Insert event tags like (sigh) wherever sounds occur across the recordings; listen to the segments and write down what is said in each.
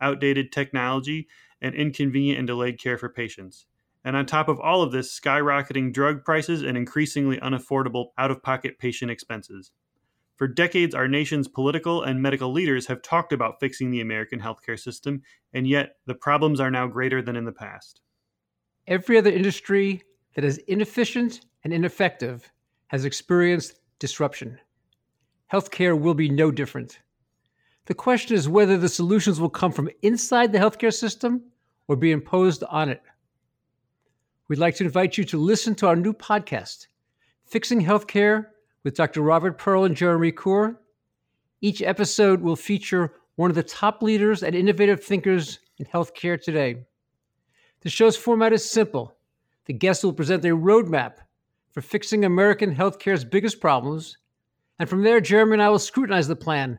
outdated technology, and inconvenient and delayed care for patients. And on top of all of this, skyrocketing drug prices and increasingly unaffordable out of pocket patient expenses. For decades, our nation's political and medical leaders have talked about fixing the American healthcare system, and yet the problems are now greater than in the past. Every other industry that is inefficient and ineffective has experienced disruption. Healthcare will be no different. The question is whether the solutions will come from inside the healthcare system or be imposed on it. We'd like to invite you to listen to our new podcast, Fixing Healthcare with Dr. Robert Pearl and Jeremy Corr. Each episode will feature one of the top leaders and innovative thinkers in healthcare today. The show's format is simple. The guests will present a roadmap for fixing American healthcare's biggest problems. And from there, Jeremy and I will scrutinize the plan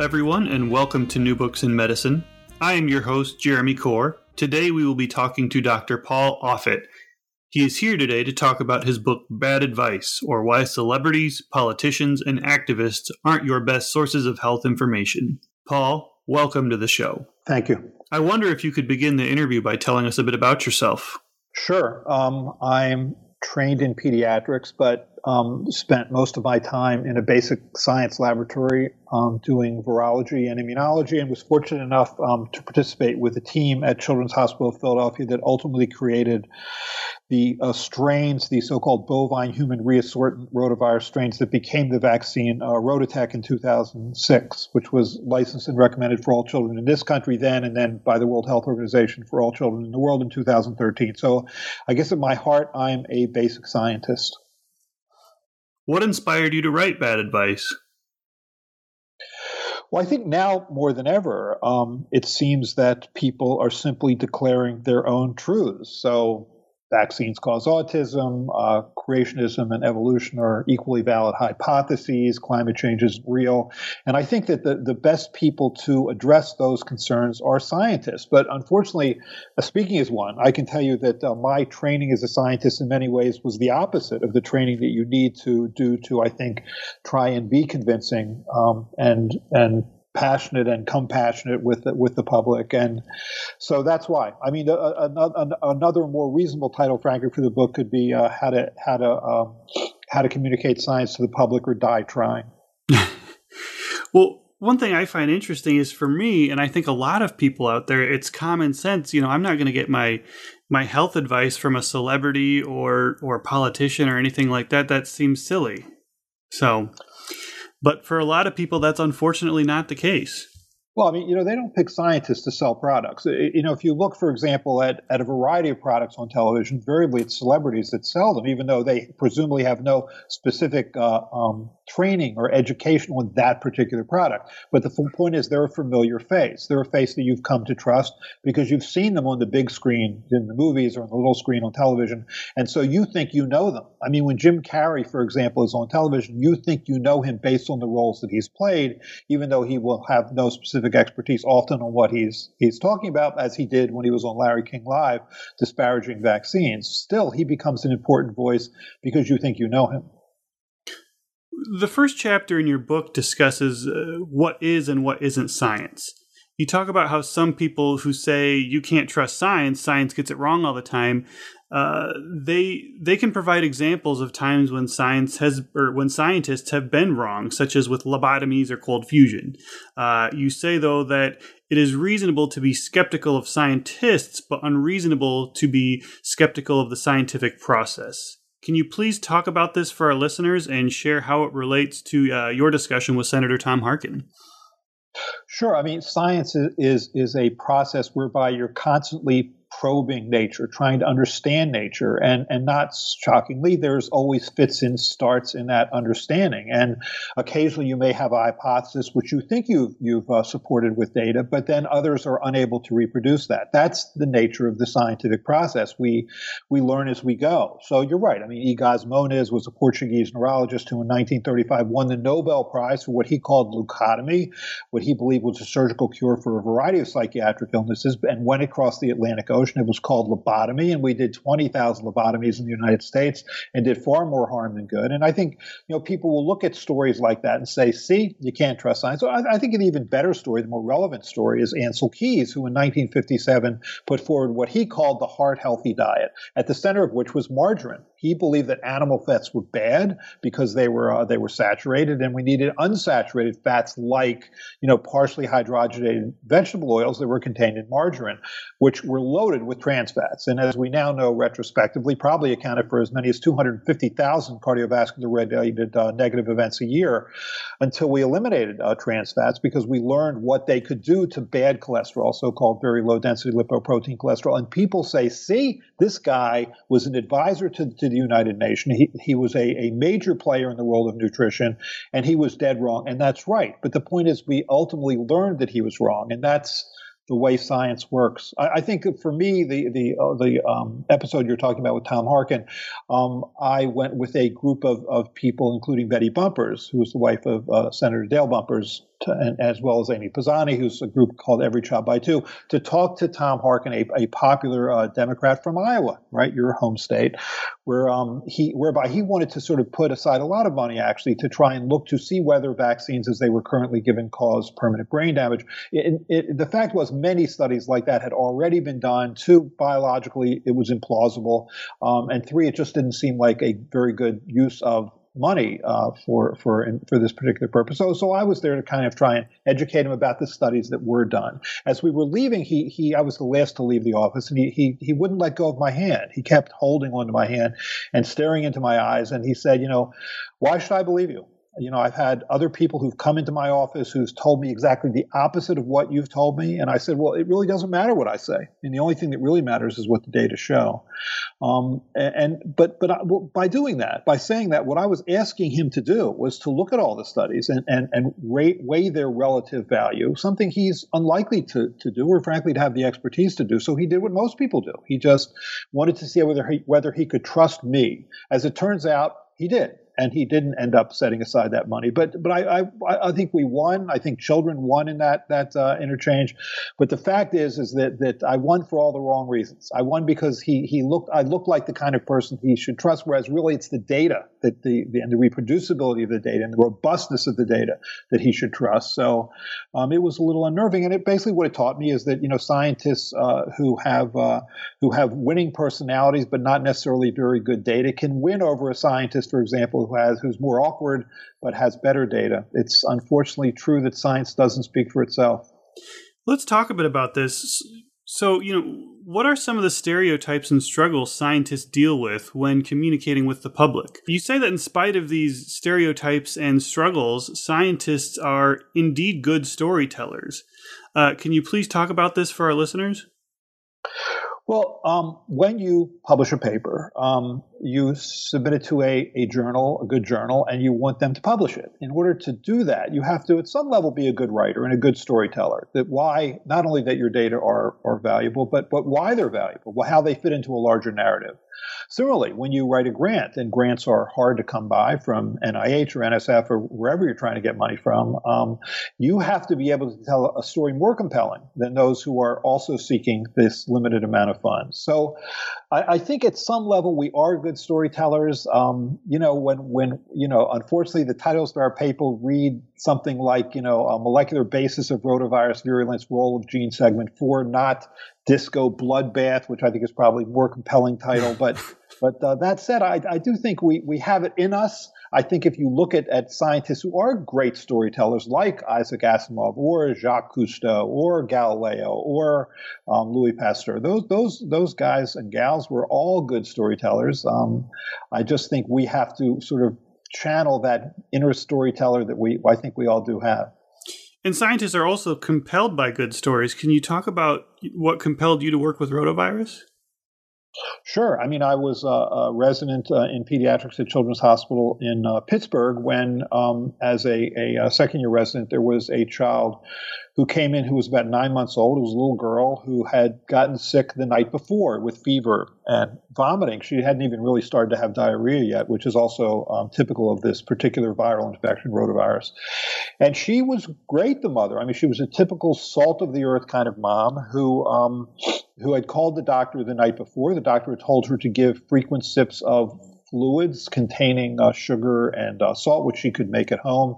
everyone, and welcome to New Books in Medicine. I am your host, Jeremy Corr. Today, we will be talking to Dr. Paul Offit. He is here today to talk about his book, Bad Advice, or Why Celebrities, Politicians, and Activists Aren't Your Best Sources of Health Information. Paul, welcome to the show. Thank you. I wonder if you could begin the interview by telling us a bit about yourself. Sure. Um, I'm trained in pediatrics, but um, spent most of my time in a basic science laboratory um, doing virology and immunology, and was fortunate enough um, to participate with a team at Children's Hospital of Philadelphia that ultimately created the uh, strains, the so-called bovine human reassortant rotavirus strains that became the vaccine uh, RotaTeq in 2006, which was licensed and recommended for all children in this country then, and then by the World Health Organization for all children in the world in 2013. So, I guess at my heart, I'm a basic scientist. What inspired you to write Bad Advice? Well, I think now more than ever, um, it seems that people are simply declaring their own truths. So vaccines cause autism, uh, creationism and evolution are equally valid hypotheses, climate change is real. And I think that the, the best people to address those concerns are scientists. But unfortunately, uh, speaking as one, I can tell you that uh, my training as a scientist in many ways was the opposite of the training that you need to do to, I think, try and be convincing um, and, and passionate and compassionate with the, with the public, and so that's why. I mean, another, another more reasonable title, frankly, for the book could be uh, how to how to um, how to communicate science to the public or die trying. (laughs) well, one thing I find interesting is for me, and I think a lot of people out there, it's common sense. You know, I'm not going to get my my health advice from a celebrity or or politician or anything like that. That seems silly. So but for a lot of people, that's unfortunately not the case. Well, I mean, you know, they don't pick scientists to sell products. You know, if you look, for example, at, at a variety of products on television, invariably it's celebrities that sell them, even though they presumably have no specific uh, um, training or education on that particular product. But the point is, they're a familiar face. They're a face that you've come to trust because you've seen them on the big screen in the movies or on the little screen on television. And so you think you know them. I mean, when Jim Carrey, for example, is on television, you think you know him based on the roles that he's played, even though he will have no specific specific expertise often on what he's he's talking about, as he did when he was on Larry King Live, disparaging vaccines. Still, he becomes an important voice because you think you know him. The first chapter in your book discusses uh, what is and what isn't science. You talk about how some people who say you can't trust science, science gets it wrong all the time, uh, they they can provide examples of times when science has or when scientists have been wrong, such as with lobotomies or cold fusion. Uh, you say though that it is reasonable to be skeptical of scientists, but unreasonable to be skeptical of the scientific process. Can you please talk about this for our listeners and share how it relates to uh, your discussion with Senator Tom Harkin? Sure. I mean, science is is a process whereby you're constantly probing nature, trying to understand nature, and and not shockingly, there's always fits and starts in that understanding. And occasionally, you may have a hypothesis which you think you've you've uh, supported with data, but then others are unable to reproduce that. That's the nature of the scientific process. We we learn as we go. So you're right. I mean, Egas Moniz was a Portuguese neurologist who, in 1935, won the Nobel Prize for what he called leucotomy, what he believed was a surgical cure for a variety of psychiatric illnesses, and went across the Atlantic Ocean it was called lobotomy, and we did 20,000 lobotomies in the United States and did far more harm than good. And I think you know people will look at stories like that and say, "See, you can't trust science." So I, I think an even better story, the more relevant story, is Ancel Keys, who in 1957 put forward what he called the heart healthy diet, at the center of which was margarine. He believed that animal fats were bad because they were uh, they were saturated, and we needed unsaturated fats like you know partially hydrogenated vegetable oils that were contained in margarine, which were loaded with trans fats. And as we now know retrospectively, probably accounted for as many as 250,000 cardiovascular related uh, negative events a year until we eliminated uh, trans fats because we learned what they could do to bad cholesterol, so called very low density lipoprotein cholesterol. And people say, see, this guy was an advisor to, to the United Nations. He, he was a, a major player in the world of nutrition, and he was dead wrong. And that's right. But the point is, we ultimately learned that he was wrong. And that's the way science works. I, I think for me, the the uh, the um, episode you're talking about with Tom Harkin, um, I went with a group of, of people, including Betty Bumpers, who was the wife of uh, Senator Dale Bumpers, to, and, as well as Amy Pisani, who's a group called Every Child by Two, to talk to Tom Harkin, a, a popular uh, Democrat from Iowa, right, your home state, where um, he whereby he wanted to sort of put aside a lot of money actually to try and look to see whether vaccines, as they were currently given, cause permanent brain damage. It, it, the fact was, many studies like that had already been done. Two, biologically, it was implausible, um, and three, it just didn't seem like a very good use of money uh, for for for this particular purpose. So so I was there to kind of try and educate him about the studies that were done. As we were leaving, he he I was the last to leave the office, and he he he wouldn't let go of my hand. He kept holding onto my hand and staring into my eyes, and he said, you know, why should I believe you? You know, I've had other people who've come into my office who's told me exactly the opposite of what you've told me, and I said, well, it really doesn't matter what I say, and the only thing that really matters is what the data show. Um, and, but but I, well, by doing that, by saying that, what I was asking him to do was to look at all the studies and and and rate, weigh their relative value, something he's unlikely to to do, or frankly to have the expertise to do. So he did what most people do. He just wanted to see whether he whether he could trust me. As it turns out, he did and he didn't end up setting aside that money. But but I I, I think we won. I think children won in that that uh, interchange. But the fact is is that that I won for all the wrong reasons. I won because he he looked I looked like the kind of person he should trust. Whereas really it's the data that the, the and the reproducibility of the data and the robustness of the data that he should trust. So um, it was a little unnerving. And it basically what it taught me is that you know scientists uh, who have uh, who have winning personalities but not necessarily very good data can win over a scientist, for example who has who's more awkward but has better data. It's unfortunately true that science doesn't speak for itself. Let's talk a bit about this. So, you know, what are some of the stereotypes and struggles scientists deal with when communicating with the public? You say that in spite of these stereotypes and struggles, scientists are indeed good storytellers. Uh, can you please talk about this for our listeners? Well, um, when you publish a paper, um, you submit it to a, a journal, a good journal, and you want them to publish it. In order to do that, you have to, at some level, be a good writer and a good storyteller. That why, not only that your data are, are valuable, but, but why they're valuable, how they fit into a larger narrative. Similarly, when you write a grant, and grants are hard to come by from NIH or NSF or wherever you're trying to get money from, um, you have to be able to tell a story more compelling than those who are also seeking this limited amount of funds. So I, I think at some level we are good storytellers. Um, you know, when when you know, unfortunately, the titles of our paper read something like you know, a molecular basis of rotavirus virulence, role of gene segment four, not disco bloodbath, which I think is probably more compelling title. But (laughs) but uh, that said, I, I do think we we have it in us. I think if you look at, at scientists who are great storytellers like Isaac Asimov or Jacques Cousteau or Galileo or um, Louis Pasteur, those, those, those guys and gals were all good storytellers. Um, I just think we have to sort of channel that inner storyteller that we, I think we all do have. And scientists are also compelled by good stories. Can you talk about what compelled you to work with rotavirus? Sure. I mean, I was a, a resident uh, in pediatrics at Children's Hospital in uh, Pittsburgh when, um, as a, a, a second year resident, there was a child who came in who was about nine months old. It was a little girl who had gotten sick the night before with fever and vomiting. She hadn't even really started to have diarrhea yet, which is also um, typical of this particular viral infection, rotavirus. And she was great, the mother. I mean, she was a typical salt of the earth kind of mom who. Um, who had called the doctor the night before. The doctor had told her to give frequent sips of fluids containing uh, sugar and uh, salt, which she could make at home.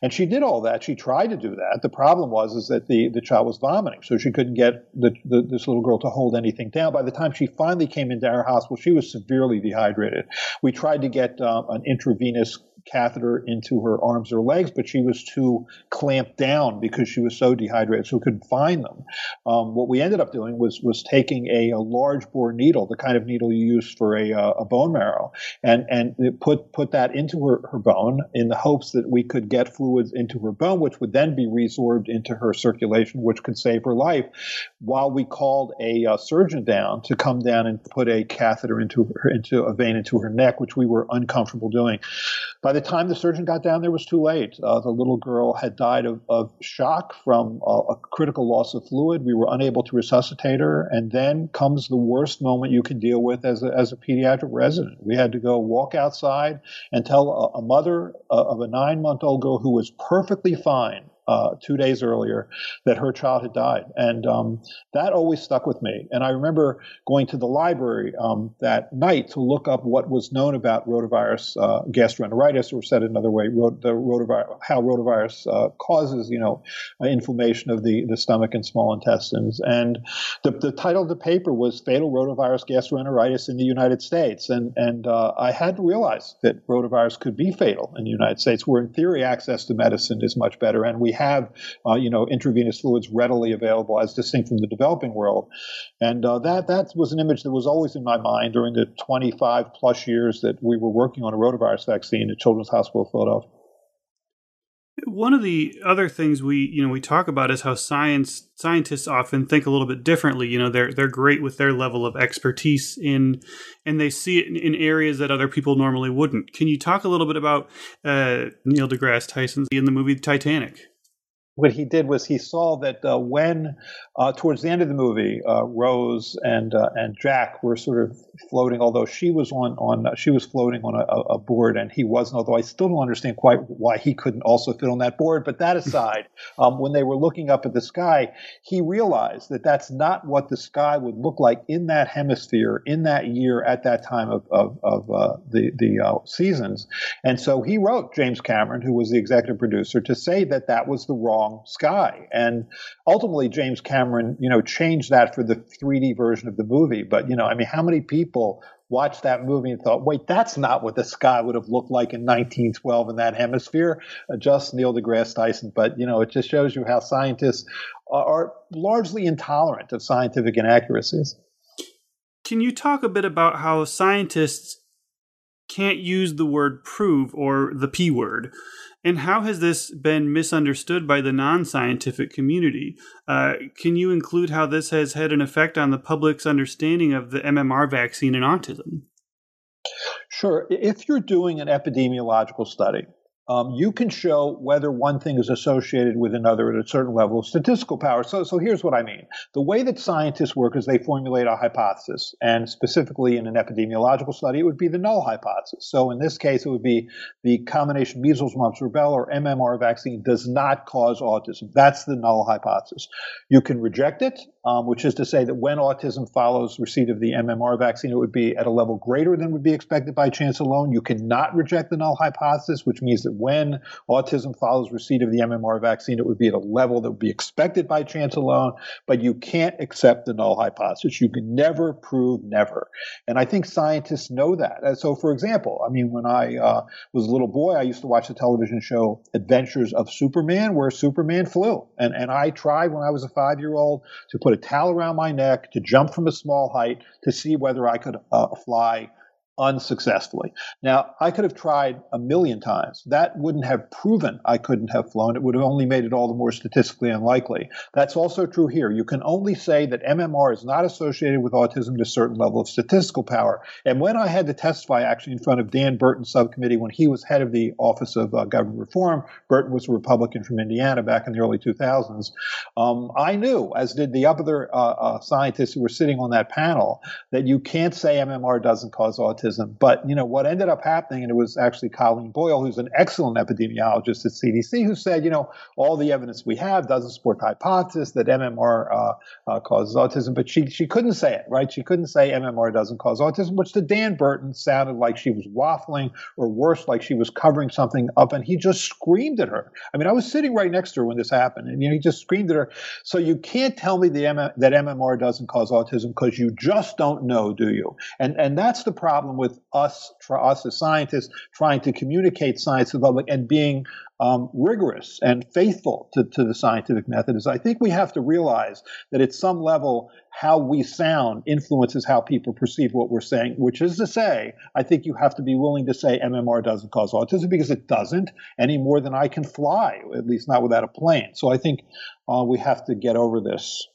And she did all that. She tried to do that. The problem was is that the, the child was vomiting, so she couldn't get the, the, this little girl to hold anything down. By the time she finally came into our hospital, she was severely dehydrated. We tried to get um, an intravenous catheter into her arms or legs, but she was too clamped down because she was so dehydrated, so couldn't find them. Um, what we ended up doing was was taking a, a, large bore needle, the kind of needle you use for a, uh, a bone marrow, and and put put that into her, her bone in the hopes that we could get fluids into her bone, which would then be resorbed into her circulation, which could save her life. While we called a uh, surgeon down to come down and put a catheter into her into a vein into her neck, which we were uncomfortable doing. By the time the surgeon got down there, was too late. Uh, the little girl had died of, of shock from a critical loss of fluid. We were unable to resuscitate her. And then comes the worst moment you can deal with as a, as a pediatric resident. We had to go walk outside and tell a, a mother uh, of a nine month old girl who was perfectly fine uh, two days earlier that her child had died. And um, that always stuck with me. And I remember going to the library um, that night to look up what was known about rotavirus uh, gastroenteritis, or said another way, the rotavirus, how rotavirus uh, causes, you know, inflammation of the, the stomach and small intestines. And the, the title of the paper was Fatal Rotavirus Gastroenteritis in the United States. And, and uh, I had to realize that rotavirus could be fatal in the United States, where in theory access to medicine is much better. And we have, uh, you know, intravenous fluids readily available as distinct from the developing world. And uh, that that was an image that was always in my mind during the 25 plus years that we were working on a rotavirus vaccine at Children's Hospital of Philadelphia. One of the other things we you know we talk about is how science scientists often think a little bit differently. You know they're they're great with their level of expertise in and they see it in, in areas that other people normally wouldn't. Can you talk a little bit about uh, Neil deGrasse Tyson in the movie Titanic? What he did was he saw that uh, when uh, towards the end of the movie, uh, Rose and uh, and Jack were sort of floating, although she was on on uh, she was floating on a, a, board and he wasn't. Although I still don't understand quite why he couldn't also fit on that board. But that aside, (laughs) um, when they were looking up at the sky, he realized that that's not what the sky would look like in that hemisphere in that year at that time of of, of uh, the the seasons. And so he wrote James Cameron, who was the executive producer, to say that that was the wrong sky. And ultimately, James Cameron, you know, changed that for the 3D version of the movie. But, you know, I mean, how many people watched that movie and thought, wait, that's not what the sky would have looked like in 1912 in that hemisphere? Uh, just Neil deGrasse Tyson. But, you know, it just shows you how scientists are, are largely intolerant of scientific inaccuracies. Can you talk a bit about how scientists can't use the word prove or the P word? And how has this been misunderstood by the non scientific community? Uh, can you include how this has had an effect on the public's understanding of the MMR vaccine and autism? Sure. If you're doing an epidemiological study, um, you can show whether one thing is associated with another at a certain level of statistical power. So, so here's what I mean. The way that scientists work is they formulate a hypothesis, and specifically in an epidemiological study, it would be the null hypothesis. So in this case, it would be the combination measles, mumps, rubella, or MMR vaccine does not cause autism. That's the null hypothesis. You can reject it, um, which is to say that when autism follows receipt of the MMR vaccine, it would be at a level greater than would be expected by chance alone. You cannot reject the null hypothesis, which means that when autism follows receipt of the MMR vaccine, it would be at a level that would be expected by chance alone. But you can't accept the null hypothesis. You can never prove never. And I think scientists know that. And so, for example, I mean, when I uh, was a little boy, I used to watch the television show Adventures of Superman, where Superman flew. And, and I tried when I was a five year old to put a towel around my neck, to jump from a small height, to see whether I could uh, fly unsuccessfully. Now, I could have tried a million times. That wouldn't have proven I couldn't have flown. It would have only made it all the more statistically unlikely. That's also true here. You can only say that MMR is not associated with autism to a certain level of statistical power. And when I had to testify actually in front of Dan Burton's subcommittee when he was head of the Office of uh, Government Reform, Burton was a Republican from Indiana back in the early 2000s, um, I knew, as did the other uh, uh, scientists who were sitting on that panel, that you can't say MMR doesn't cause autism autism. But you know what ended up happening, and it was actually Colleen Boyle, who's an excellent epidemiologist at CDC, who said, you know, all the evidence we have doesn't support the hypothesis that MMR uh, uh, causes autism. But she she couldn't say it, right? She couldn't say MMR doesn't cause autism, which to Dan Burton sounded like she was waffling, or worse, like she was covering something up, and he just screamed at her. I mean, I was sitting right next to her when this happened, and you know, he just screamed at her. So you can't tell me the M- that MMR doesn't cause autism because you just don't know, do you? And and that's the problem problem with us, us as scientists, trying to communicate science to the public and being um, rigorous and faithful to, to the scientific method is I think we have to realize that at some level, how we sound influences how people perceive what we're saying, which is to say, I think you have to be willing to say MMR doesn't cause autism because it doesn't any more than I can fly, at least not without a plane. So I think uh, we have to get over this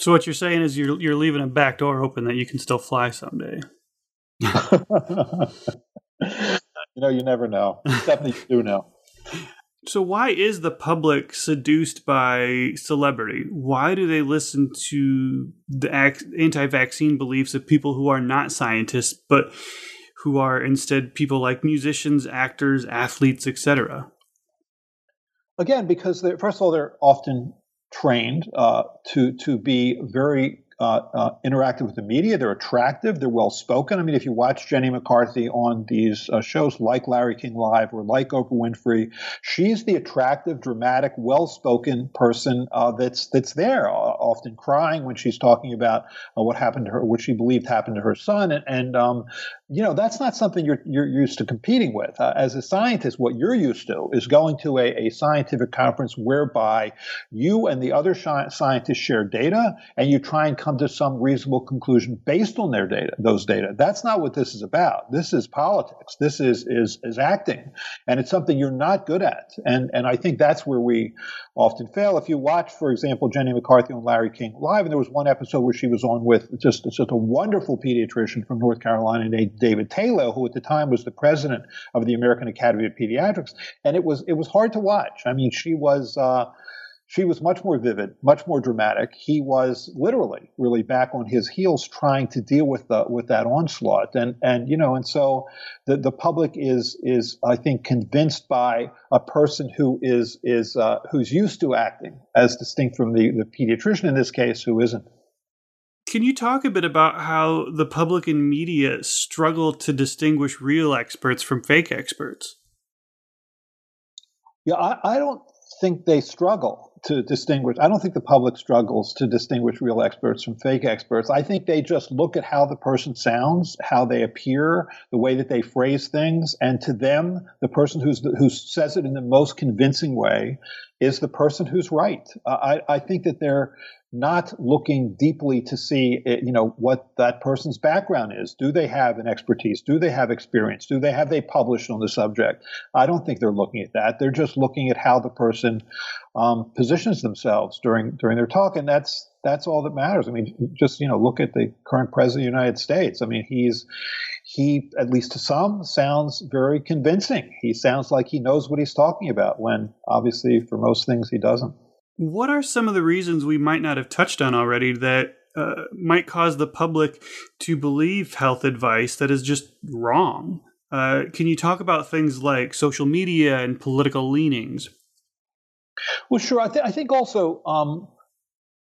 so what you're saying is you're you're leaving a back door open that you can still fly someday. (laughs) you know, you never know. Definitely do know. So why is the public seduced by celebrity? Why do they listen to the anti-vaccine beliefs of people who are not scientists, but who are instead people like musicians, actors, athletes, etc.? Again, because first of all, they're often trained uh, to to be very uh, uh, interactive with the media. They're attractive. They're well spoken. I mean, if you watch Jenny McCarthy on these uh, shows like Larry King Live or like Oprah Winfrey, she's the attractive, dramatic, well spoken person uh, that's that's there, uh, often crying when she's talking about uh, what happened to her, what she believed happened to her son, and, and um, you know that's not something you're you're used to competing with. Uh, as a scientist, what you're used to is going to a, a scientific conference whereby you and the other scientists share data, and you try and come come to some reasonable conclusion based on their data, those data. That's not what this is about. This is politics. This is is is acting, and it's something you're not good at. And and I think that's where we often fail. If you watch, for example, Jenny McCarthy on Larry King Live, and there was one episode where she was on with just just a wonderful pediatrician from North Carolina named David Tayloe, who at the time was the president of the American Academy of Pediatrics, and it was it was hard to watch. I mean, she was. Uh, she was much more vivid, much more dramatic. He was literally really back on his heels trying to deal with the with that onslaught. And and you know, and so the, the public is is I think convinced by a person who is is uh, who's used to acting as distinct from the, the pediatrician in this case who isn't. Can you talk a bit about how the public and media struggle to distinguish real experts from fake experts? Yeah, I, I don't think they struggle to distinguish. I don't think the public struggles to distinguish real experts from fake experts. I think they just look at how the person sounds, how they appear, the way that they phrase things, and to them, the person who's who says it in the most convincing way is the person who's right. Uh, I, I think that they're not looking deeply to see eh, you know what that person's background is. Do they have an expertise? Do they have experience? Do they have they published on the subject? I don't think they're looking at that. They're just looking at how the person um, positions themselves during during their talk. And that's that's all that matters. I mean just you know look at the current president of the united states. I mean he's he at least to some sounds very convincing. He sounds like he knows what he's talking about when obviously for most things he doesn't what are some of the reasons we might not have touched on already that uh, might cause the public to believe health advice that is just wrong? Uh, can you talk about things like social media and political leanings? Well, sure. I, th- I think also um,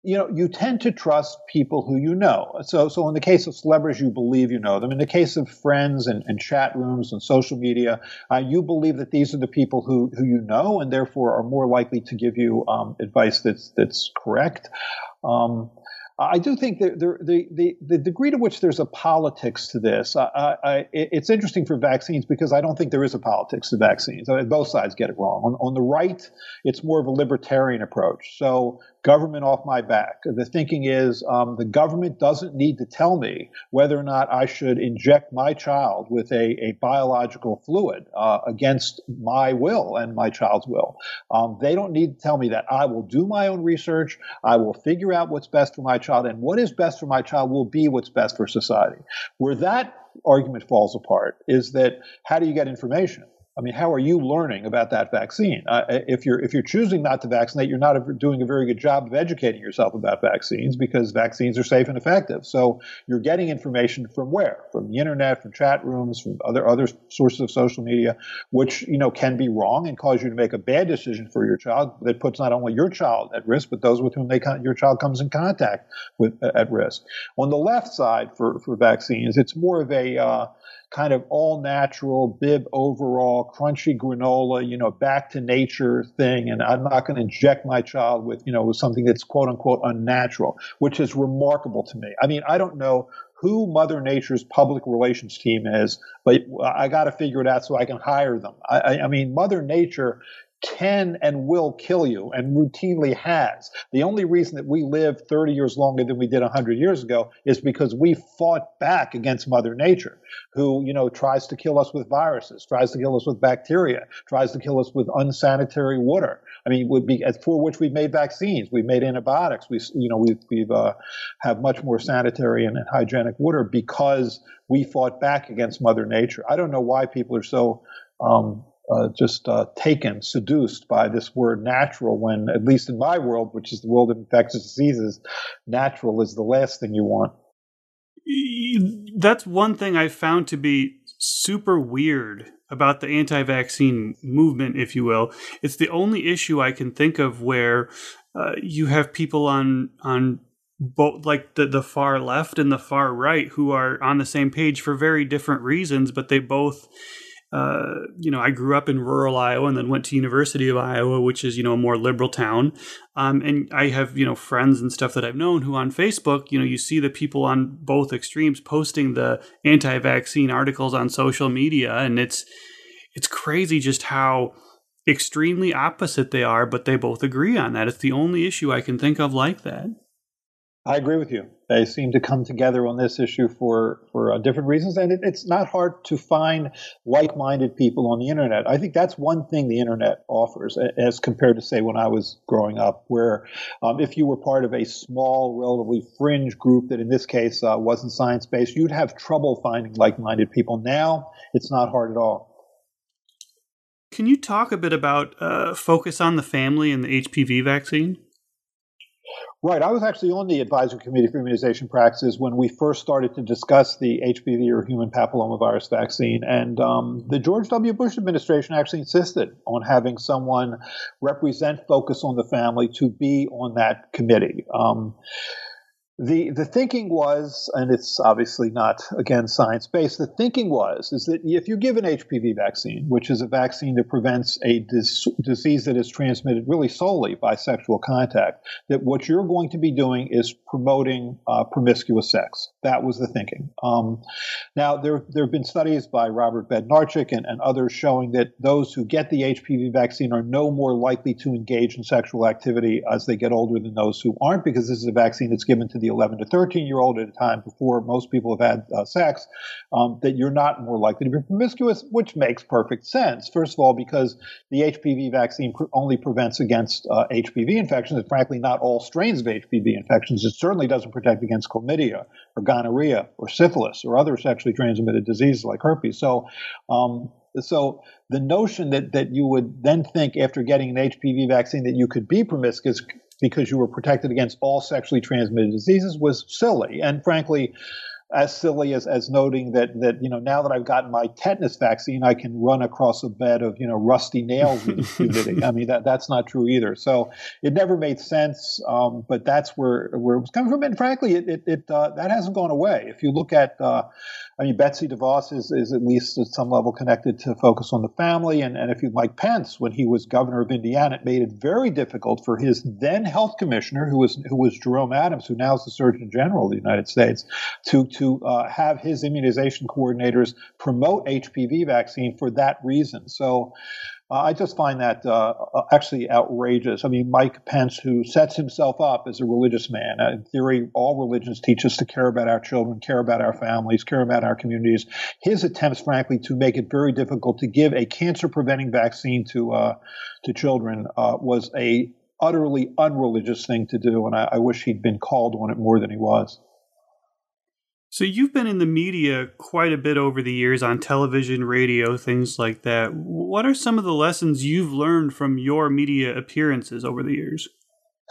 you know, you tend to trust people who you know. So, so in the case of celebrities, you believe you know them. In the case of friends and, and chat rooms and social media, uh, you believe that these are the people who, who you know and therefore are more likely to give you um, advice that's that's correct. Um, I do think that the, the, the, degree to which there's a politics to this, I, I, it's interesting for vaccines because I don't think there is a politics to vaccines. I mean, both sides get it wrong. On, on the right, it's more of a libertarian approach. So government off my back. The thinking is um, the government doesn't need to tell me whether or not I should inject my child with a, a biological fluid uh, against my will and my child's will. Um, they don't need to tell me that. I will do my own research. I will figure out what's best for my child, and what is best for my child will be what's best for society. Where that argument falls apart is that how do you get information? I mean, how are you learning about that vaccine? Uh, if you're if you're choosing not to vaccinate, you're not doing a very good job of educating yourself about vaccines because vaccines are safe and effective. So you're getting information from where? From the internet, from chat rooms, from other other sources of social media, which you know can be wrong and cause you to make a bad decision for your child that puts not only your child at risk but those with whom they your child comes in contact with at risk. On the left side for for vaccines, it's more of a uh, kind of all natural, bib overall, crunchy granola, you know, back to nature thing. And I'm not going to inject my child with, you know, with something that's quote unquote unnatural, which is remarkable to me. I mean, I don't know who Mother Nature's public relations team is, but I got to figure it out so I can hire them. I, I mean, Mother Nature can and will kill you and routinely has. The only reason that we live 30 years longer than we did 100 years ago is because we fought back against Mother Nature, who, you know, tries to kill us with viruses, tries to kill us with bacteria, tries to kill us with unsanitary water. I mean, would be for which we've made vaccines, we've made antibiotics, we, you know, we've, we've uh, have much more sanitary and, hygienic water because we fought back against Mother Nature. I don't know why people are so um, uh, just uh, taken, seduced by this word natural, when, at least in my world, which is the world of infectious diseases, natural is the last thing you want. That's one thing I found to be super weird about the anti vaccine movement, if you will. It's the only issue I can think of where uh, you have people on, on both like the, the far left and the far right who are on the same page for very different reasons, but they both uh, you know, I grew up in rural Iowa and then went to University of Iowa, which is, you know, a more liberal town. Um, and I have, you know, friends and stuff that I've known who on Facebook, you know, you see the people on both extremes posting the anti-vaccine articles on social media. And it's, it's crazy just how extremely opposite they are, but they both agree on that. It's the only issue I can think of like that. I agree with you. They seem to come together on this issue for for uh, different reasons, and it, it's not hard to find like-minded people on the internet. I think that's one thing the internet offers, as compared to say when I was growing up, where um, if you were part of a small, relatively fringe group that in this case uh, wasn't science-based, you'd have trouble finding like-minded people. Now it's not hard at all. Can you talk a bit about uh, focus on the family and the HPV vaccine? Right. I was actually on the advisory committee for immunization practices when we first started to discuss the HPV or human papillomavirus vaccine. And um, the George W. Bush administration actually insisted on having someone represent Focus on the Family to be on that committee. Um, the the thinking was, and it's obviously not again science based. The thinking was is that if you give an HPV vaccine, which is a vaccine that prevents a dis- disease that is transmitted really solely by sexual contact, that what you're going to be doing is promoting uh, promiscuous sex. That was the thinking. Um, now there there have been studies by Robert Bednarczyk and, and others showing that those who get the HPV vaccine are no more likely to engage in sexual activity as they get older than those who aren't, because this is a vaccine that's given to the the 11 to 13 year old at a time before most people have had uh, sex, um, that you're not more likely to be promiscuous, which makes perfect sense. First of all, because the HPV vaccine pr- only prevents against uh, HPV infections, and frankly, not all strains of HPV infections. It certainly doesn't protect against chlamydia or gonorrhea or syphilis or other sexually transmitted diseases like herpes. So, um, so the notion that, that you would then think after getting an HPV vaccine that you could be promiscuous because you were protected against all sexually transmitted diseases was silly. And frankly, as silly as, as noting that that you know now that I've gotten my tetanus vaccine, I can run across a bed of you know rusty nails with impunity. (laughs) I mean that that's not true either. So it never made sense. Um, but that's where where it was coming from, and frankly, it it, it uh, that hasn't gone away. If you look at uh, I mean, Betsy DeVos is, is at least at some level connected to focus on the family. And, and if you like Pence, when he was governor of Indiana, it made it very difficult for his then health commissioner, who was who was Jerome Adams, who now is the Surgeon General of the United States, to to uh, have his immunization coordinators promote HPV vaccine for that reason. So uh, I just find that uh, uh, actually outrageous. I mean, Mike Pence, who sets himself up as a religious man, uh, in theory, all religions teach us to care about our children, care about our families, care about our communities. His attempts, frankly, to make it very difficult to give a cancer-preventing vaccine to uh, to children was a utterly unreligious thing to do, and I, I wish he'd been called on it more than he was. So you've been in the media quite a bit over the years on television, radio, things like that. What are some of the lessons you've learned from your media appearances over the years?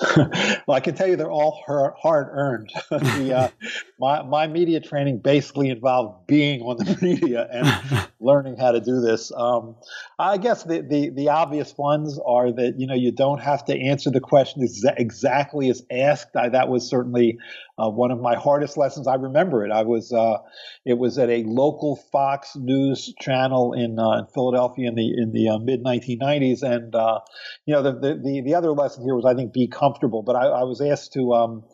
(laughs) well, I can tell you they're all hard earned. (laughs) the, uh, (laughs) my, my media training basically involved being on the (laughs) media and (laughs) learning how to do this. Um, I guess the, the, the, obvious ones are that you know you don't have to answer the question exa- exactly as asked. I, that was certainly uh, one of my hardest lessons. I remember it. I was uh, it was at a local Fox News channel in, uh, in Philadelphia in the in the uh, mid 1990s, and uh, you know the, the the other lesson here was I think be comfortable. But I, I was asked to um,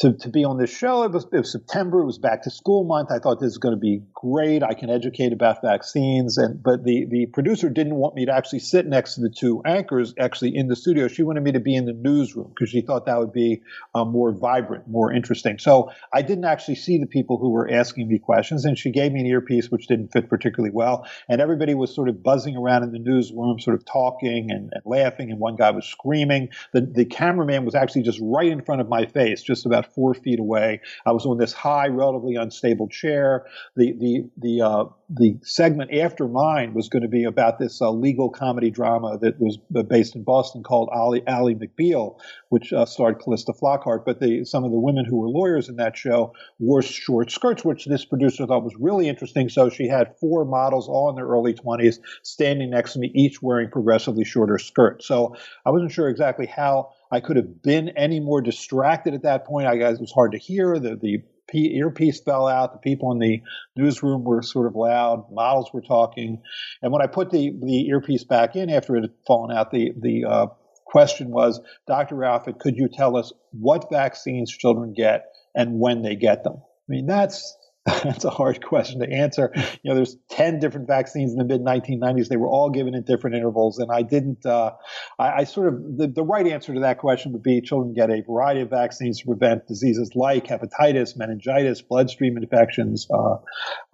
to, to be on this show. It was, it was September. It was back to school month. I thought this is going to be great. I can educate about vaccines. And but the the producer didn't want me to actually sit next to the two anchors actually in the studio. She wanted me to be in the newsroom because she thought that would be uh, more vibrant, more interesting. So I didn't actually see the people who were asking me questions. And she gave me an earpiece which didn't fit particularly well. And everybody was sort of buzzing around in the newsroom, sort of talking and, and laughing. And one guy was screaming. The the cameraman was actually just right in front of my face, just about four feet away. I was on this high, relatively unstable chair. The the the uh, the segment after mine was going to be about this uh, legal comedy drama that was based in Boston called Ally, Ally McBeal, which uh, starred Calista Flockhart. But the, some of the women who were lawyers in that show wore short skirts, which this producer thought was really interesting. So she had four models, all in their early 20s, standing next to me, each wearing progressively shorter skirts. So I wasn't sure exactly how I could have been any more distracted at that point. I guess it was hard to hear. The the earpiece fell out. The people in the newsroom were sort of loud. Models were talking. And when I put the, the earpiece back in after it had fallen out, the the uh, question was, Dr. Offit, could you tell us what vaccines children get and when they get them? I mean, that's (laughs) That's a hard question to answer. You know, there's 10 different vaccines in the mid 1990s. They were all given at different intervals. And I didn't, uh, I, I, sort of, the, the right answer to that question would be children get a variety of vaccines to prevent diseases like hepatitis, meningitis, bloodstream infections. Uh,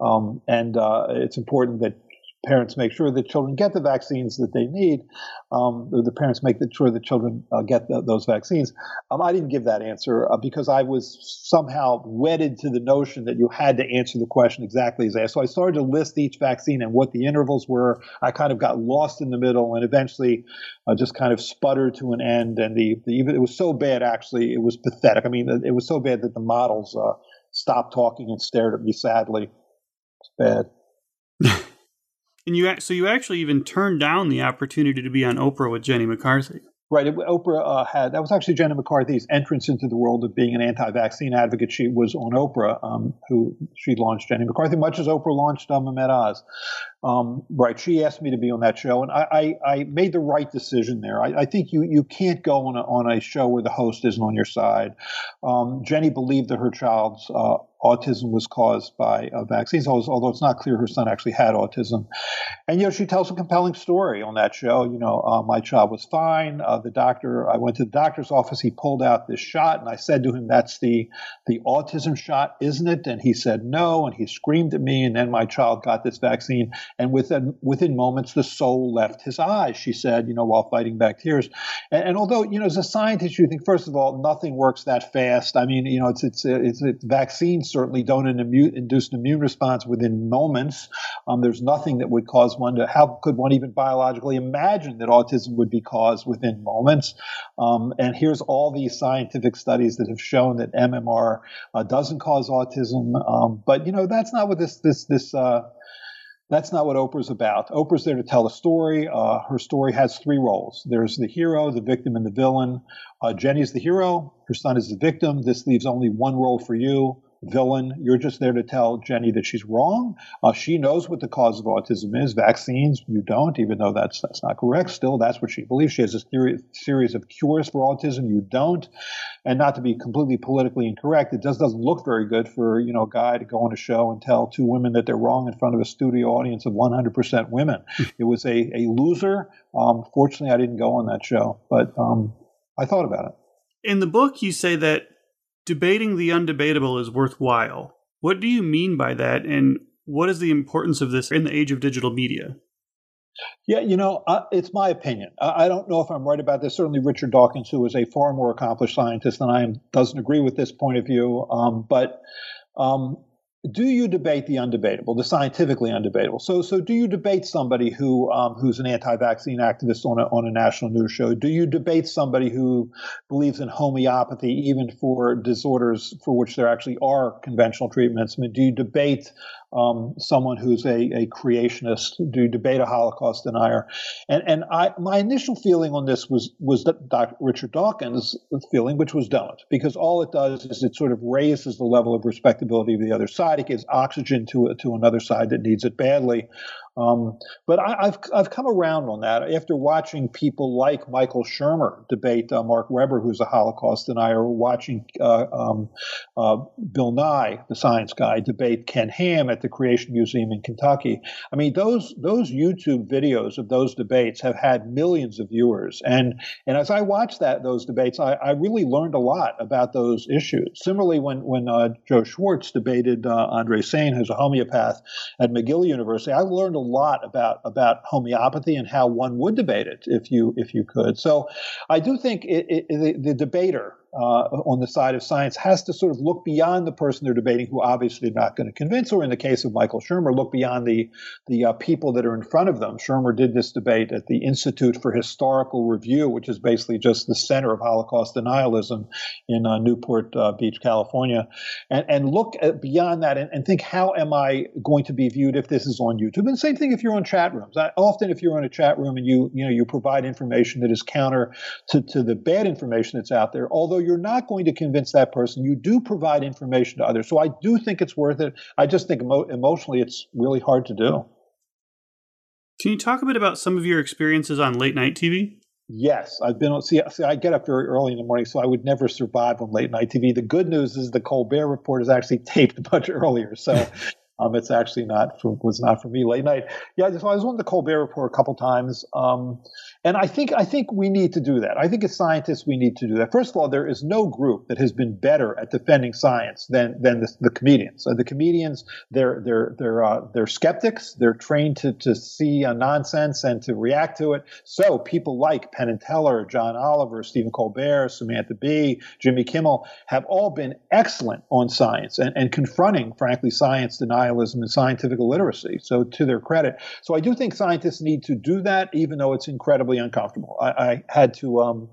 um, and uh, it's important that parents make sure that children get the vaccines that they need. Um, the parents make sure that children uh, get the, those vaccines. Um, I didn't give that answer uh, because I was somehow wedded to the notion that you had to answer the question exactly as asked. So I started to list each vaccine and what the intervals were. I kind of got lost in the middle and eventually uh, just kind of sputtered to an end. And the, the it was so bad, actually, it was pathetic. I mean, it was so bad that the models uh, stopped talking and stared at me sadly. It's bad. (laughs) And you so you actually even turned down the opportunity to be on Oprah with Jenny McCarthy. Right. Oprah uh, had that was actually Jenny McCarthy's entrance into the world of being an anti-vaccine advocate. She was on Oprah, um, who she launched Jenny McCarthy, much as Oprah launched um, Mehmet Oz. Um, right. She asked me to be on that show, and I, I, I made the right decision there. I, I, think you you can't go on a, on a show where the host isn't on your side. Um, Jenny believed that her child's uh, autism was caused by uh, vaccines, although it's not clear her son actually had autism. And, you know, she tells a compelling story on that show. You know, uh, my child was fine. Uh, the doctor, I went to the doctor's office. He pulled out this shot, and I said to him, That's the, the autism shot, isn't it? And he said, No. And he screamed at me. And then my child got this vaccine. And within, within moments, the soul left his eyes, she said, you know, while fighting back tears. And, and although, you know, as a scientist, you think, first of all, nothing works that fast. I mean, you know, it's, it's, it's, it's vaccines certainly don't induce an immune response within moments. Um, there's nothing that would cause one to, how could one even biologically imagine that autism would be caused within moments? Um, and here's all these scientific studies that have shown that MMR uh, doesn't cause autism. Um, but, you know, that's not what this, this, this, uh, that's not what Oprah's about. Oprah's there to tell a story. Uh, her story has three roles there's the hero, the victim, and the villain. Uh, Jenny's the hero, her son is the victim. This leaves only one role for you villain. You're just there to tell Jenny that she's wrong. Uh, she knows what the cause of autism is. Vaccines, you don't, even though that's that's not correct. Still, that's what she believes. She has a theory, series of cures for autism. You don't. And not to be completely politically incorrect, it just doesn't look very good for you know a guy to go on a show and tell two women that they're wrong in front of a studio audience of 100% women. (laughs) it was a a loser. Um, fortunately, I didn't go on that show, but um, I thought about it. In the book, you say that debating the undebatable is worthwhile. What do you mean by that, and what is the importance of this in the age of digital media? Yeah, you know, uh, it's my opinion. I, I, don't know if I'm right about this. Certainly, Richard Dawkins, who is a far more accomplished scientist than I am, doesn't agree with this point of view. Um, but um, do you debate the undebatable, the scientifically undebatable? So, so do you debate somebody who um, who's an anti-vaccine activist on a, on a national news show? Do you debate somebody who believes in homeopathy, even for disorders for which there actually are conventional treatments? I mean, do you debate um, someone who's a, a creationist, do you debate a Holocaust denier. And, and I, my initial feeling on this was, was that Dr. Richard Dawkins' feeling, which was don't, because all it does is it sort of raises the level of respectability of the other side. It gives oxygen to, to another side that needs it badly. Um, but I, have I've come around on that after watching people like Michael Shermer debate uh, Mark Weber, who's a Holocaust denier, watching uh, um, uh, Bill Nye, the science guy, debate Ken Ham at the Creation Museum in Kentucky. I mean, those those YouTube videos of those debates have had millions of viewers, and and as I watched that those debates, I, I really learned a lot about those issues. Similarly, when when uh, Joe Schwarcz debated uh, Andre Saine, who's a homeopath at McGill University, I learned a lot about about homeopathy and how one would debate it if you if you could. So, I do think it, it, the, the debater on the side of science has to sort of look beyond the person they're debating, who obviously are not going to convince, or in the case of Michael Shermer, look beyond the the uh, people that are in front of them. Shermer did this debate at the Institute for Historical Review, which is basically just the center of Holocaust denialism in uh, Newport uh, Beach, California, and, and look beyond that and, and, think, how am I going to be viewed if this is on YouTube? And same thing if you're on chat rooms. I, often, if you're in a chat room and you you know you provide information that is counter to, to the bad information that's out there, although you're not going to convince that person. You do provide information to others. So I do think it's worth it. I just think emo- emotionally it's really hard to do. Can you talk a bit about some of your experiences on late night TV? Yes, I've been. See, see, I get up very early in the morning, so I would never survive on late night TV. The good news is the Colbert Report is actually (laughs) taped much earlier, so (laughs) um, it's actually not for, was not for me late night. Yeah, so I was on the Colbert Report a couple times, um, and I think I think we need to do that. I think as scientists we need to do that. First of all, there is no group that has been better at defending science than than the, the comedians. Uh, the comedians they're they're they're uh, they're skeptics. They're trained to to see uh, nonsense and to react to it. So people like Penn and Teller, John Oliver, Stephen Colbert, Samantha Bee, Jimmy Kimmel have all been excellent on science and, and confronting, frankly, science denialism and scientific illiteracy. So, to their credit. So, I do think scientists need to do that, even though it's incredibly uncomfortable. I, I had to, um,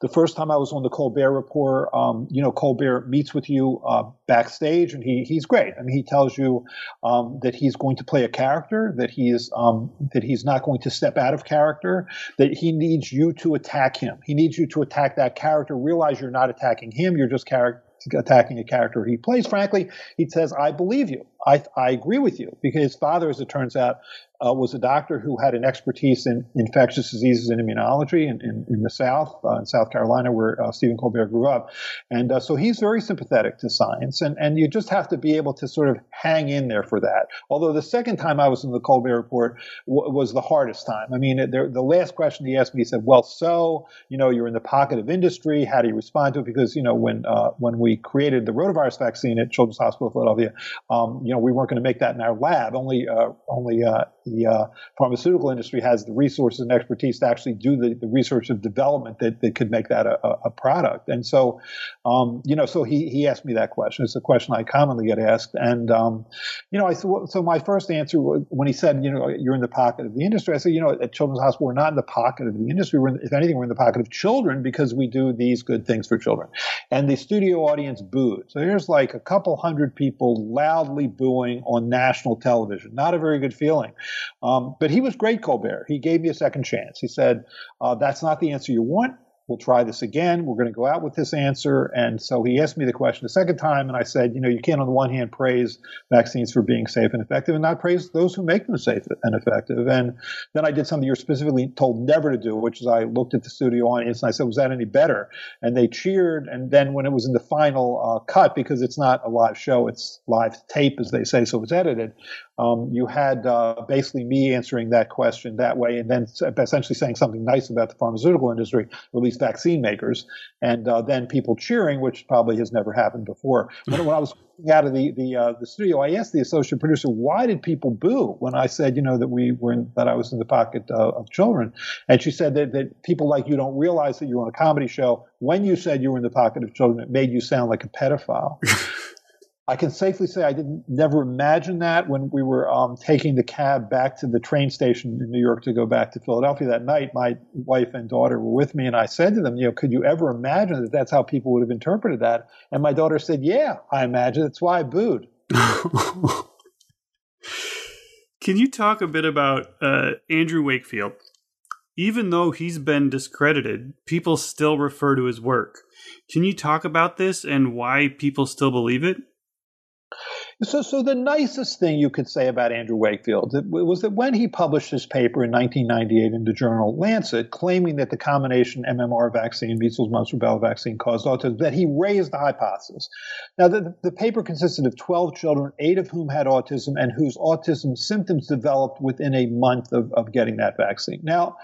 the first time I was on the Colbert Report, um, you know, Colbert meets with you uh, backstage, and he he's great. I mean, he tells you um, that he's going to play a character, that he is um, that he's not going to step out of character, that he needs you to attack him. He needs you to attack that character. Realize you're not attacking him; you're just character attacking a character he plays. Frankly, he says, I believe you. I, I agree with you because his father, as it turns out, uh, was a doctor who had an expertise in infectious diseases and immunology in, in, in the South, uh, in South Carolina, where uh, Stephen Colbert grew up. And uh, so he's very sympathetic to science. And, and you just have to be able to sort of hang in there for that. Although the second time I was in the Colbert Report w- was the hardest time. I mean, the, last question he asked me, he said, Well, so, you know, you're in the pocket of industry. How do you respond to it? Because, you know, when, uh, when we created the rotavirus vaccine at Children's Hospital of Philadelphia, um, you know, we weren't going to make that in our lab. Only, uh, only the uh, pharmaceutical industry has the resources and expertise to actually do the, the research and development that, that could make that a, a product. And so, um, you know, so he, he asked me that question. It's a question I commonly get asked. And, um, you know, I so my first answer when he said, you know, you're in the pocket of the industry, I said, you know, at Children's Hospital, we're not in the pocket of the industry. We're in, if anything, we're in the pocket of children because we do these good things for children. And the studio audience booed. So here's like a couple hundred people loudly booing on national television. Not a very good feeling. Um, but he was great, Colbert. He gave me a second chance. He said, uh, that's not the answer you want we'll try this again. We're going to go out with this answer. And so he asked me the question a second time, and I said, you know, you can't on the one hand praise vaccines for being safe and effective and not praise those who make them safe and effective. And then I did something you're specifically told never to do, which is I looked at the studio audience and I said, was that any better? And they cheered. And then when it was in the final uh, cut, because it's not a live show, it's live tape, as they say, so it's edited, um, you had uh, basically me answering that question that way, and then essentially saying something nice about the pharmaceutical industry, or at least vaccine makers, and uh, then people cheering, which probably has never happened before. (laughs) When, when I was out of the the, uh, the studio, I asked the associate producer, "Why did people boo when I said, you know, that we were in, that I was in the pocket uh, of children?" And she said that, that people like you don't realize that you're on a comedy show. When you said you were in the pocket of children, it made you sound like a pedophile. (laughs) I can safely say I didn't never imagine that when we were um, taking the cab back to the train station in New York to go back to Philadelphia that night. My wife and daughter were with me, and I said to them, "You know, could you ever imagine that that's how people would have interpreted that?" And my daughter said, "Yeah, I imagine. That's why I booed." (laughs) Can you talk a bit about uh, Andrew Wakefield? Even though he's been discredited, people still refer to his work. Can you talk about this and why people still believe it? So, so the nicest thing you could say about Andrew Wakefield was that when he published his paper in 1998 in the journal Lancet, claiming that the combination MMR vaccine, measles, mumps, rubella vaccine, caused autism, that he raised the hypothesis. Now, the, the paper consisted of 12 children, eight of whom had autism, and whose autism symptoms developed within a month of, of getting that vaccine. Now,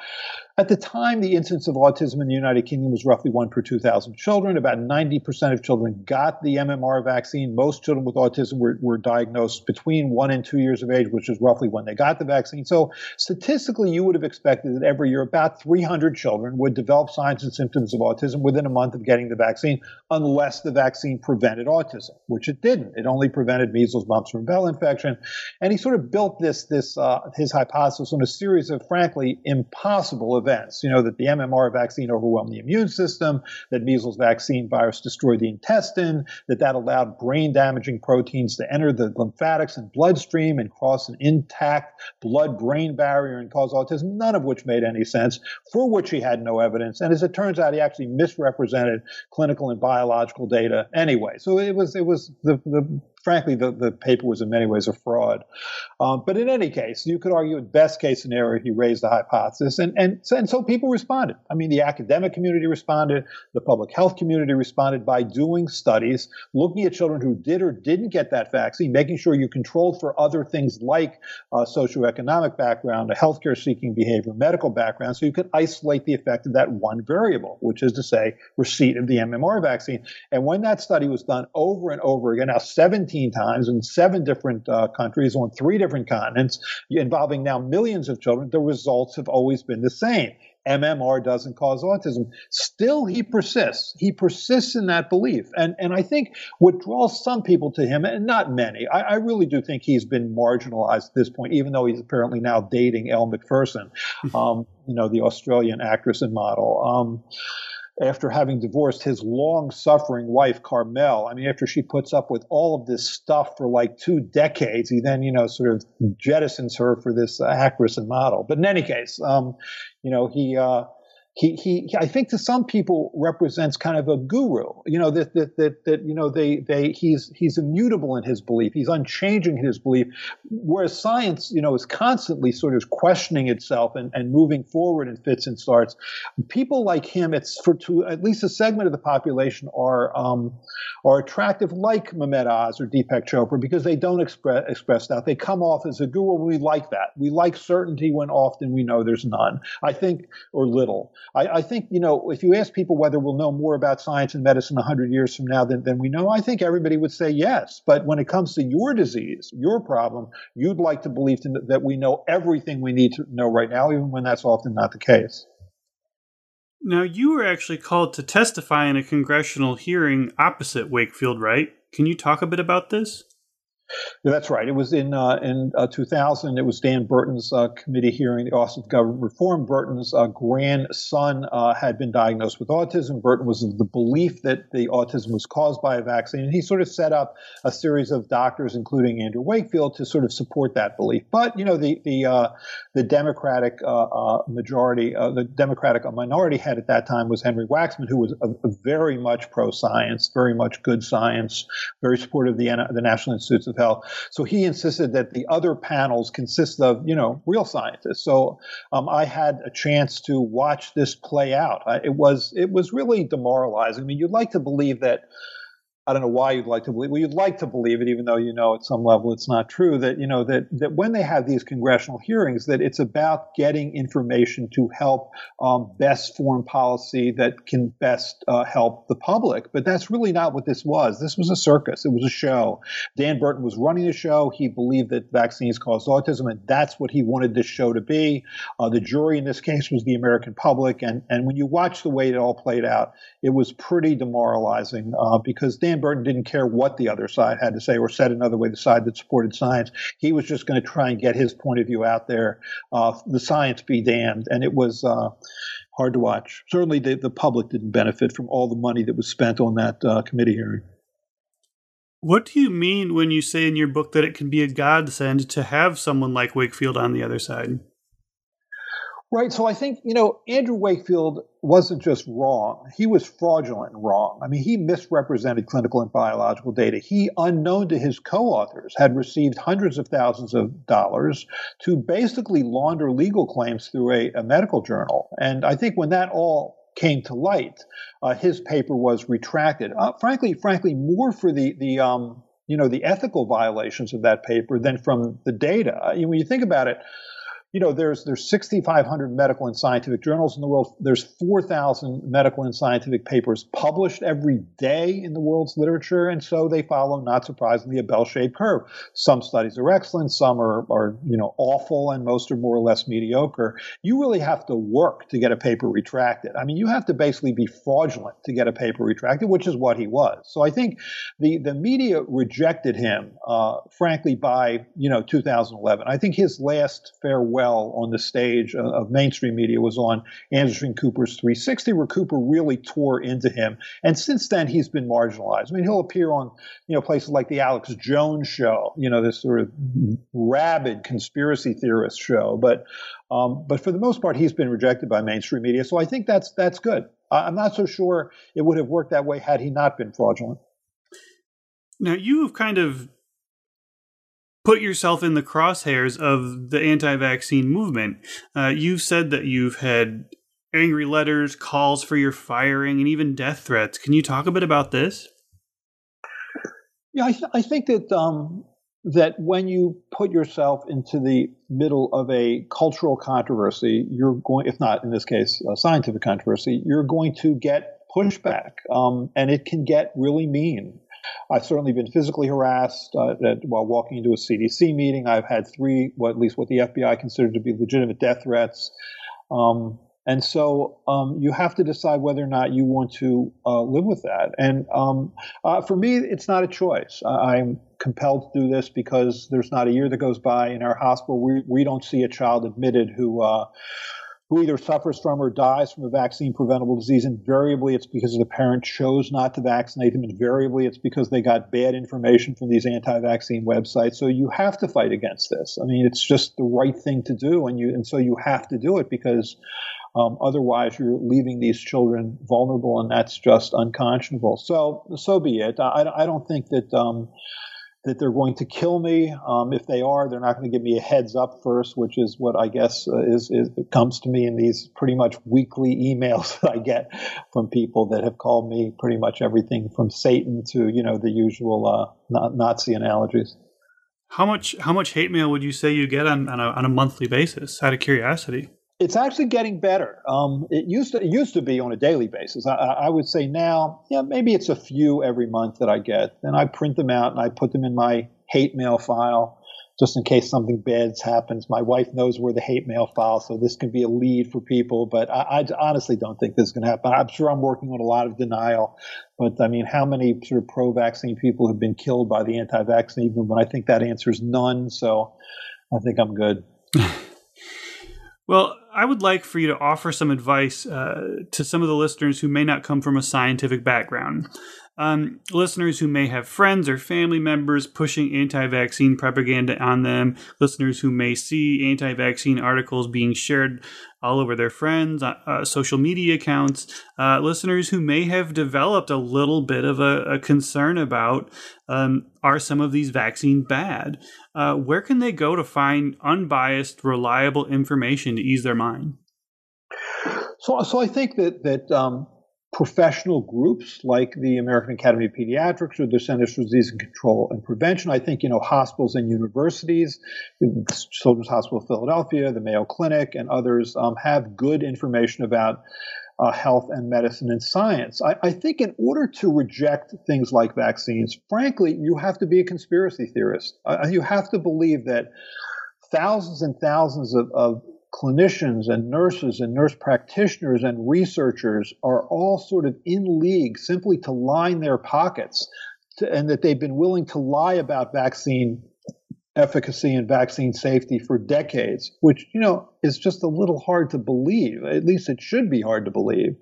at the time, the incidence of autism in the United Kingdom was roughly one per 2,000 children. About 90% of children got the MMR vaccine. Most children with autism were, were diagnosed between one and two years of age, which is roughly when they got the vaccine. So statistically, you would have expected that every year about 300 children would develop signs and symptoms of autism within a month of getting the vaccine, unless the vaccine prevented autism, which it didn't. It only prevented measles, mumps, and rubella infection. And he sort of built this, this uh, his hypothesis on a series of, frankly, impossible events. You know, that the MMR vaccine overwhelmed the immune system, that measles vaccine virus destroyed the intestine, that that allowed brain damaging proteins to enter the lymphatics and bloodstream and cross an intact blood brain barrier and cause autism, none of which made any sense, for which he had no evidence. And as it turns out, he actually misrepresented clinical and biological data anyway. So it was, it was the, the frankly, the, the paper was in many ways a fraud. Um, but in any case, you could argue in best case scenario, he raised the hypothesis. And, and, so, and so people responded. I mean, the academic community responded, the public health community responded by doing studies, looking at children who did or didn't get that vaccine, making sure you controlled for other things like uh, socioeconomic background, a healthcare seeking behavior, medical background, so you could isolate the effect of that one variable, which is to say, receipt of the MMR vaccine. And when that study was done over and over again, now 17 17 times in seven different uh, countries on three different continents, involving now millions of children, the results have always been the same. MMR doesn't cause autism. Still, he persists. He persists in that belief. And, and I think what draws some people to him, and not many, I, I really do think he's been marginalized at this point, even though he's apparently now dating Elle Macpherson, (laughs) um, you know, the Australian actress and model. Um, after having divorced his long suffering wife, Carmel. I mean, after she puts up with all of this stuff for like two decades, he then, you know, sort of jettisons her for this uh, actress and model. But in any case, um, you know, he, uh, he, he, I think to some people represents kind of a guru, you know, that, that, that, that, you know, they, they, he's, he's immutable in his belief. He's unchanging in his belief. Whereas science, you know, is constantly sort of questioning itself and, and moving forward in fits and starts. People like him, it's for to at least a segment of the population are, um, are attractive like Mehmet Oz or Deepak Chopra because they don't express, express doubt. They come off as a guru. We like that. We like certainty when often we know there's none. I think, or little. I, I, think, you know, if you ask people whether we'll know more about science and medicine 100 years from now than, than we know, I think everybody would say yes. But when it comes to your disease, your problem, you'd like to believe that we know everything we need to know right now, even when that's often not the case. Now, you were actually called to testify in a congressional hearing opposite Wakefield, right? Can you talk a bit about this? Yeah, that's right. It was in uh, in uh, 2000. It was Dan Burton's uh, committee hearing, the of Government Reform. Burton's uh, grandson uh, had been diagnosed with autism. Burton was of the belief that the autism was caused by a vaccine, and he sort of set up a series of doctors, including Andrew Wakefield, to sort of support that belief. But you know, the the uh, the Democratic majority, the Democratic minority head at that time was Henry Waxman, who was a, a very much pro science, very much good science, very supportive of the the National Institutes of Health. So he insisted that the other panels consist of, you know, real scientists. So um, I had a chance to watch this play out. I, it was it was really demoralizing. I mean, you'd like to believe that I don't know why you'd like to believe. Well, you'd like to believe it, even though you know at some level it's not true. That you know that that when they have these congressional hearings, that it's about getting information to help um, best form policy that can best uh, help the public. But that's really not what this was. This was a circus. It was a show. Dan Burton was running the show. He believed that vaccines caused autism, and that's what he wanted this show to be. Uh, the jury in this case was the American public, and and when you watch the way it all played out, it was pretty demoralizing uh, because Dan Burton didn't care what the other side had to say, or said another way, the side that supported science. He was just going to try and get his point of view out there. Uh, the science be damned, and it was uh, hard to watch. Certainly, the, the public didn't benefit from all the money that was spent on that uh, committee hearing. What do you mean when you say in your book that it can be a godsend to have someone like Wakefield on the other side? Right. So I think, you know, Andrew Wakefield wasn't just wrong. He was fraudulent and wrong. I mean, he misrepresented clinical and biological data. He, unknown to his co authors, had received hundreds of thousands of dollars to basically launder legal claims through a, a medical journal. And I think when that all came to light, uh, his paper was retracted. Uh, frankly, frankly, more for the, the, um, you know, the ethical violations of that paper than from the data. I mean, when you think about it, you know, there's there's 6,500 medical and scientific journals in the world. There's 4,000 medical and scientific papers published every day in the world's literature, and so they follow, not surprisingly, a bell-shaped curve. Some studies are excellent, some are, are you know awful, and most are more or less mediocre. You really have to work to get a paper retracted. I mean, you have to basically be fraudulent to get a paper retracted, which is what he was. So I think the the media rejected him, uh, frankly, by you know 2011. I think his last farewell on the stage of mainstream media was on Anderson Cooper's 360, where Cooper really tore into him. And since then, he's been marginalized. I mean, he'll appear on you know places like the Alex Jones show, you know, this sort of rabid conspiracy theorist show. But um, but for the most part, he's been rejected by mainstream media. So I think that's that's good. I'm not so sure it would have worked that way had he not been fraudulent. Now you've kind of put yourself in the crosshairs of the anti-vaccine movement. Uh, you've said that you've had angry letters, calls for your firing, and even death threats. Can you talk a bit about this? Yeah, I, th- I think that um, that when you put yourself into the middle of a cultural controversy, you're going, if not in this case, a scientific controversy, you're going to get pushback, um, and it can get really mean. I've certainly been physically harassed uh, at, while walking into a CDC meeting. I've had three, well, at least what the FBI considered to be legitimate death threats. Um, and so um, you have to decide whether or not you want to uh, live with that. And um, uh, for me, it's not a choice. I'm compelled to do this because there's not a year that goes by in our hospital we, we don't see a child admitted who uh, who either suffers from or dies from a vaccine preventable disease. Invariably, it's because the parent chose not to vaccinate them. Invariably, it's because they got bad information from these anti vaccine websites. So you have to fight against this. I mean, it's just the right thing to do. And, you, and so you have to do it because um, otherwise, you're leaving these children vulnerable, and that's just unconscionable. So, so be it. I, I don't think that um, that they're going to kill me. Um, if they are, they're not going to give me a heads up first, which is what I guess uh, is, is comes to me in these pretty much weekly (laughs) emails that I get from people that have called me pretty much everything from Satan to you know the usual uh, Nazi analogies. How much how much hate mail would you say you get on on a, on a monthly basis? Out of curiosity It's actually getting better. Um, it used to it used to be on a daily basis. I, I, would say now, yeah, maybe it's a few every month that I get. and I print them out and I put them in my hate mail file just in case something bad happens. My wife knows where the hate mail file, so this can be a lead for people. But I, I honestly don't think this is going to happen. I'm sure I'm working on a lot of denial, but I mean, how many sort of pro-vaccine people have been killed by the anti-vaccine movement? I think that answer is none. So I think I'm good. (laughs) Well, I would like for you to offer some advice uh, to some of the listeners who may not come from a scientific background um, listeners who may have friends or family members pushing anti vaccine propaganda on them, listeners who may see anti vaccine articles being shared all over their friends, uh, uh, social media accounts, uh, listeners who may have developed a little bit of a, a concern about um, are some of these vaccines bad? Uh, where can they go to find unbiased, reliable information to ease their mind? So, so I think that that um, professional groups like the American Academy of Pediatrics or the Centers for Disease Control and Prevention. I think, you know, hospitals and universities, Children's Hospital of Philadelphia, the Mayo Clinic, and others um, have good information about uh, health and medicine and science. I, I, think in order to reject things like vaccines, frankly, you have to be a conspiracy theorist. Uh, you have to believe that thousands and thousands of, of clinicians and nurses and nurse practitioners and researchers are all sort of in league simply to line their pockets to, and that they've been willing to lie about vaccine efficacy and vaccine safety for decades, which, you know, is just a little hard to believe. At least it should be hard to believe.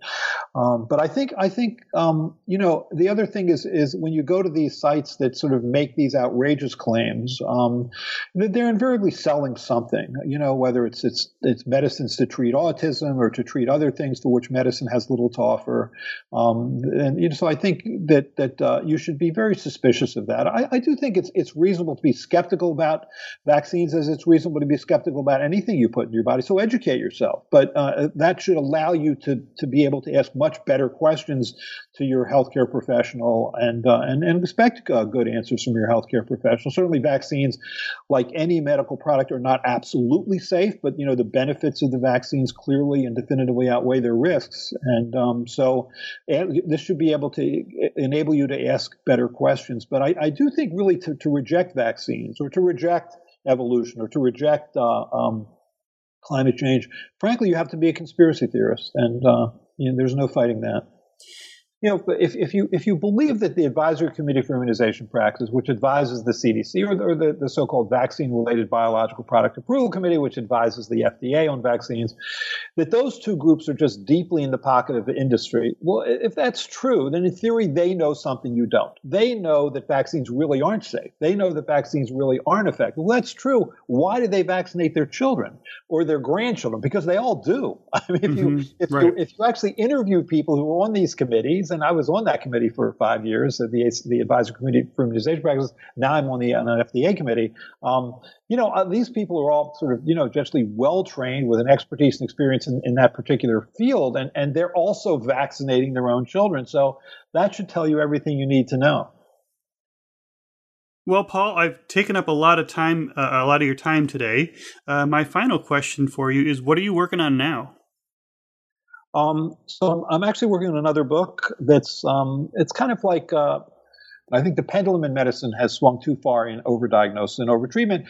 Um, but I think I think um, you know the other thing is is when you go to these sites that sort of make these outrageous claims, um, they're invariably selling something. You know whether it's it's it's medicines to treat autism or to treat other things for which medicine has little to offer. Um, and you know, so I think that that uh, you should be very suspicious of that. I, I do think it's it's reasonable to be skeptical about vaccines as it's reasonable to be skeptical about anything you put in your body So educate yourself, but uh, that should allow you to to be able to ask much better questions to your healthcare professional and uh, and and expect uh, good answers from your healthcare professional. Certainly, vaccines, like any medical product, are not absolutely safe, but you know the benefits of the vaccines clearly and definitively outweigh their risks, and um, so this should be able to enable you to ask better questions. But I, I do think really to, to reject vaccines or to reject evolution or to reject uh, um, climate change. Frankly, you have to be a conspiracy theorist, and uh, you know, there's no fighting that you know, if, if you if you believe that the Advisory Committee for Immunization Practices, which advises the CDC, or the, or the, the so-called Vaccine-Related Biological Product Approval Committee, which advises the FDA on vaccines, that those two groups are just deeply in the pocket of the industry. Well, if that's true, then in theory they know something you don't. They know that vaccines really aren't safe. They know that vaccines really aren't effective. Well, that's true. Why do they vaccinate their children or their grandchildren? Because they all do. (laughs) I mean, if mm-hmm. you if right. you if you actually interview people who are on these committees and I was on that committee for five years, the the advisory committee for immunization practices. Now I'm on the on an FDA committee. Um, you know, uh, these people are all sort of you know generally well trained with an expertise and experience in, in that particular field, and and they're also vaccinating their own children. So that should tell you everything you need to know. Well, Paul, I've taken up a lot of time, uh, a lot of your time today. Uh, my final question for you is: What are you working on now? Um, so I'm, actually working on another book that's um, it's kind of like uh, I think the pendulum in medicine has swung too far in overdiagnosis and overtreatment.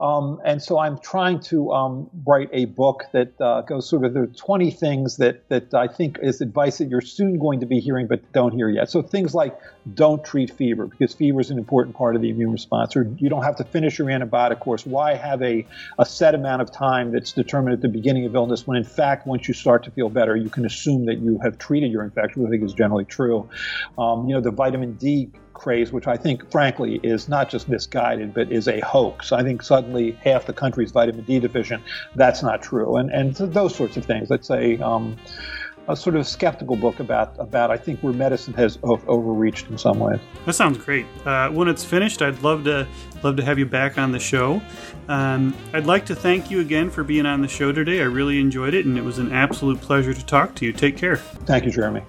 Um, and so I'm trying to um, write a book that uh, goes sort of the 20 things that, that I think is advice that you're soon going to be hearing but don't hear yet. So things like don't treat fever because fever is an important part of the immune response, or you don't have to finish your antibiotic course. Why have a, a set amount of time that's determined at the beginning of illness when, in fact, once you start to feel better, you can assume that you have treated your infection, which I think is generally true. Um, you know, the vitamin D craze, which I think, frankly, is not just misguided, but is a hoax. I think suddenly half the country is vitamin D deficient. That's not true. And, and those sorts of things. Let's say, um, a sort of skeptical book about about I think where medicine has overreached in some ways. That sounds great. Uh, when it's finished, I'd love to love to have you back on the show. Um, I'd like to thank you again for being on the show today. I really enjoyed it, and it was an absolute pleasure to talk to you. Take care. Thank you, Jeremy.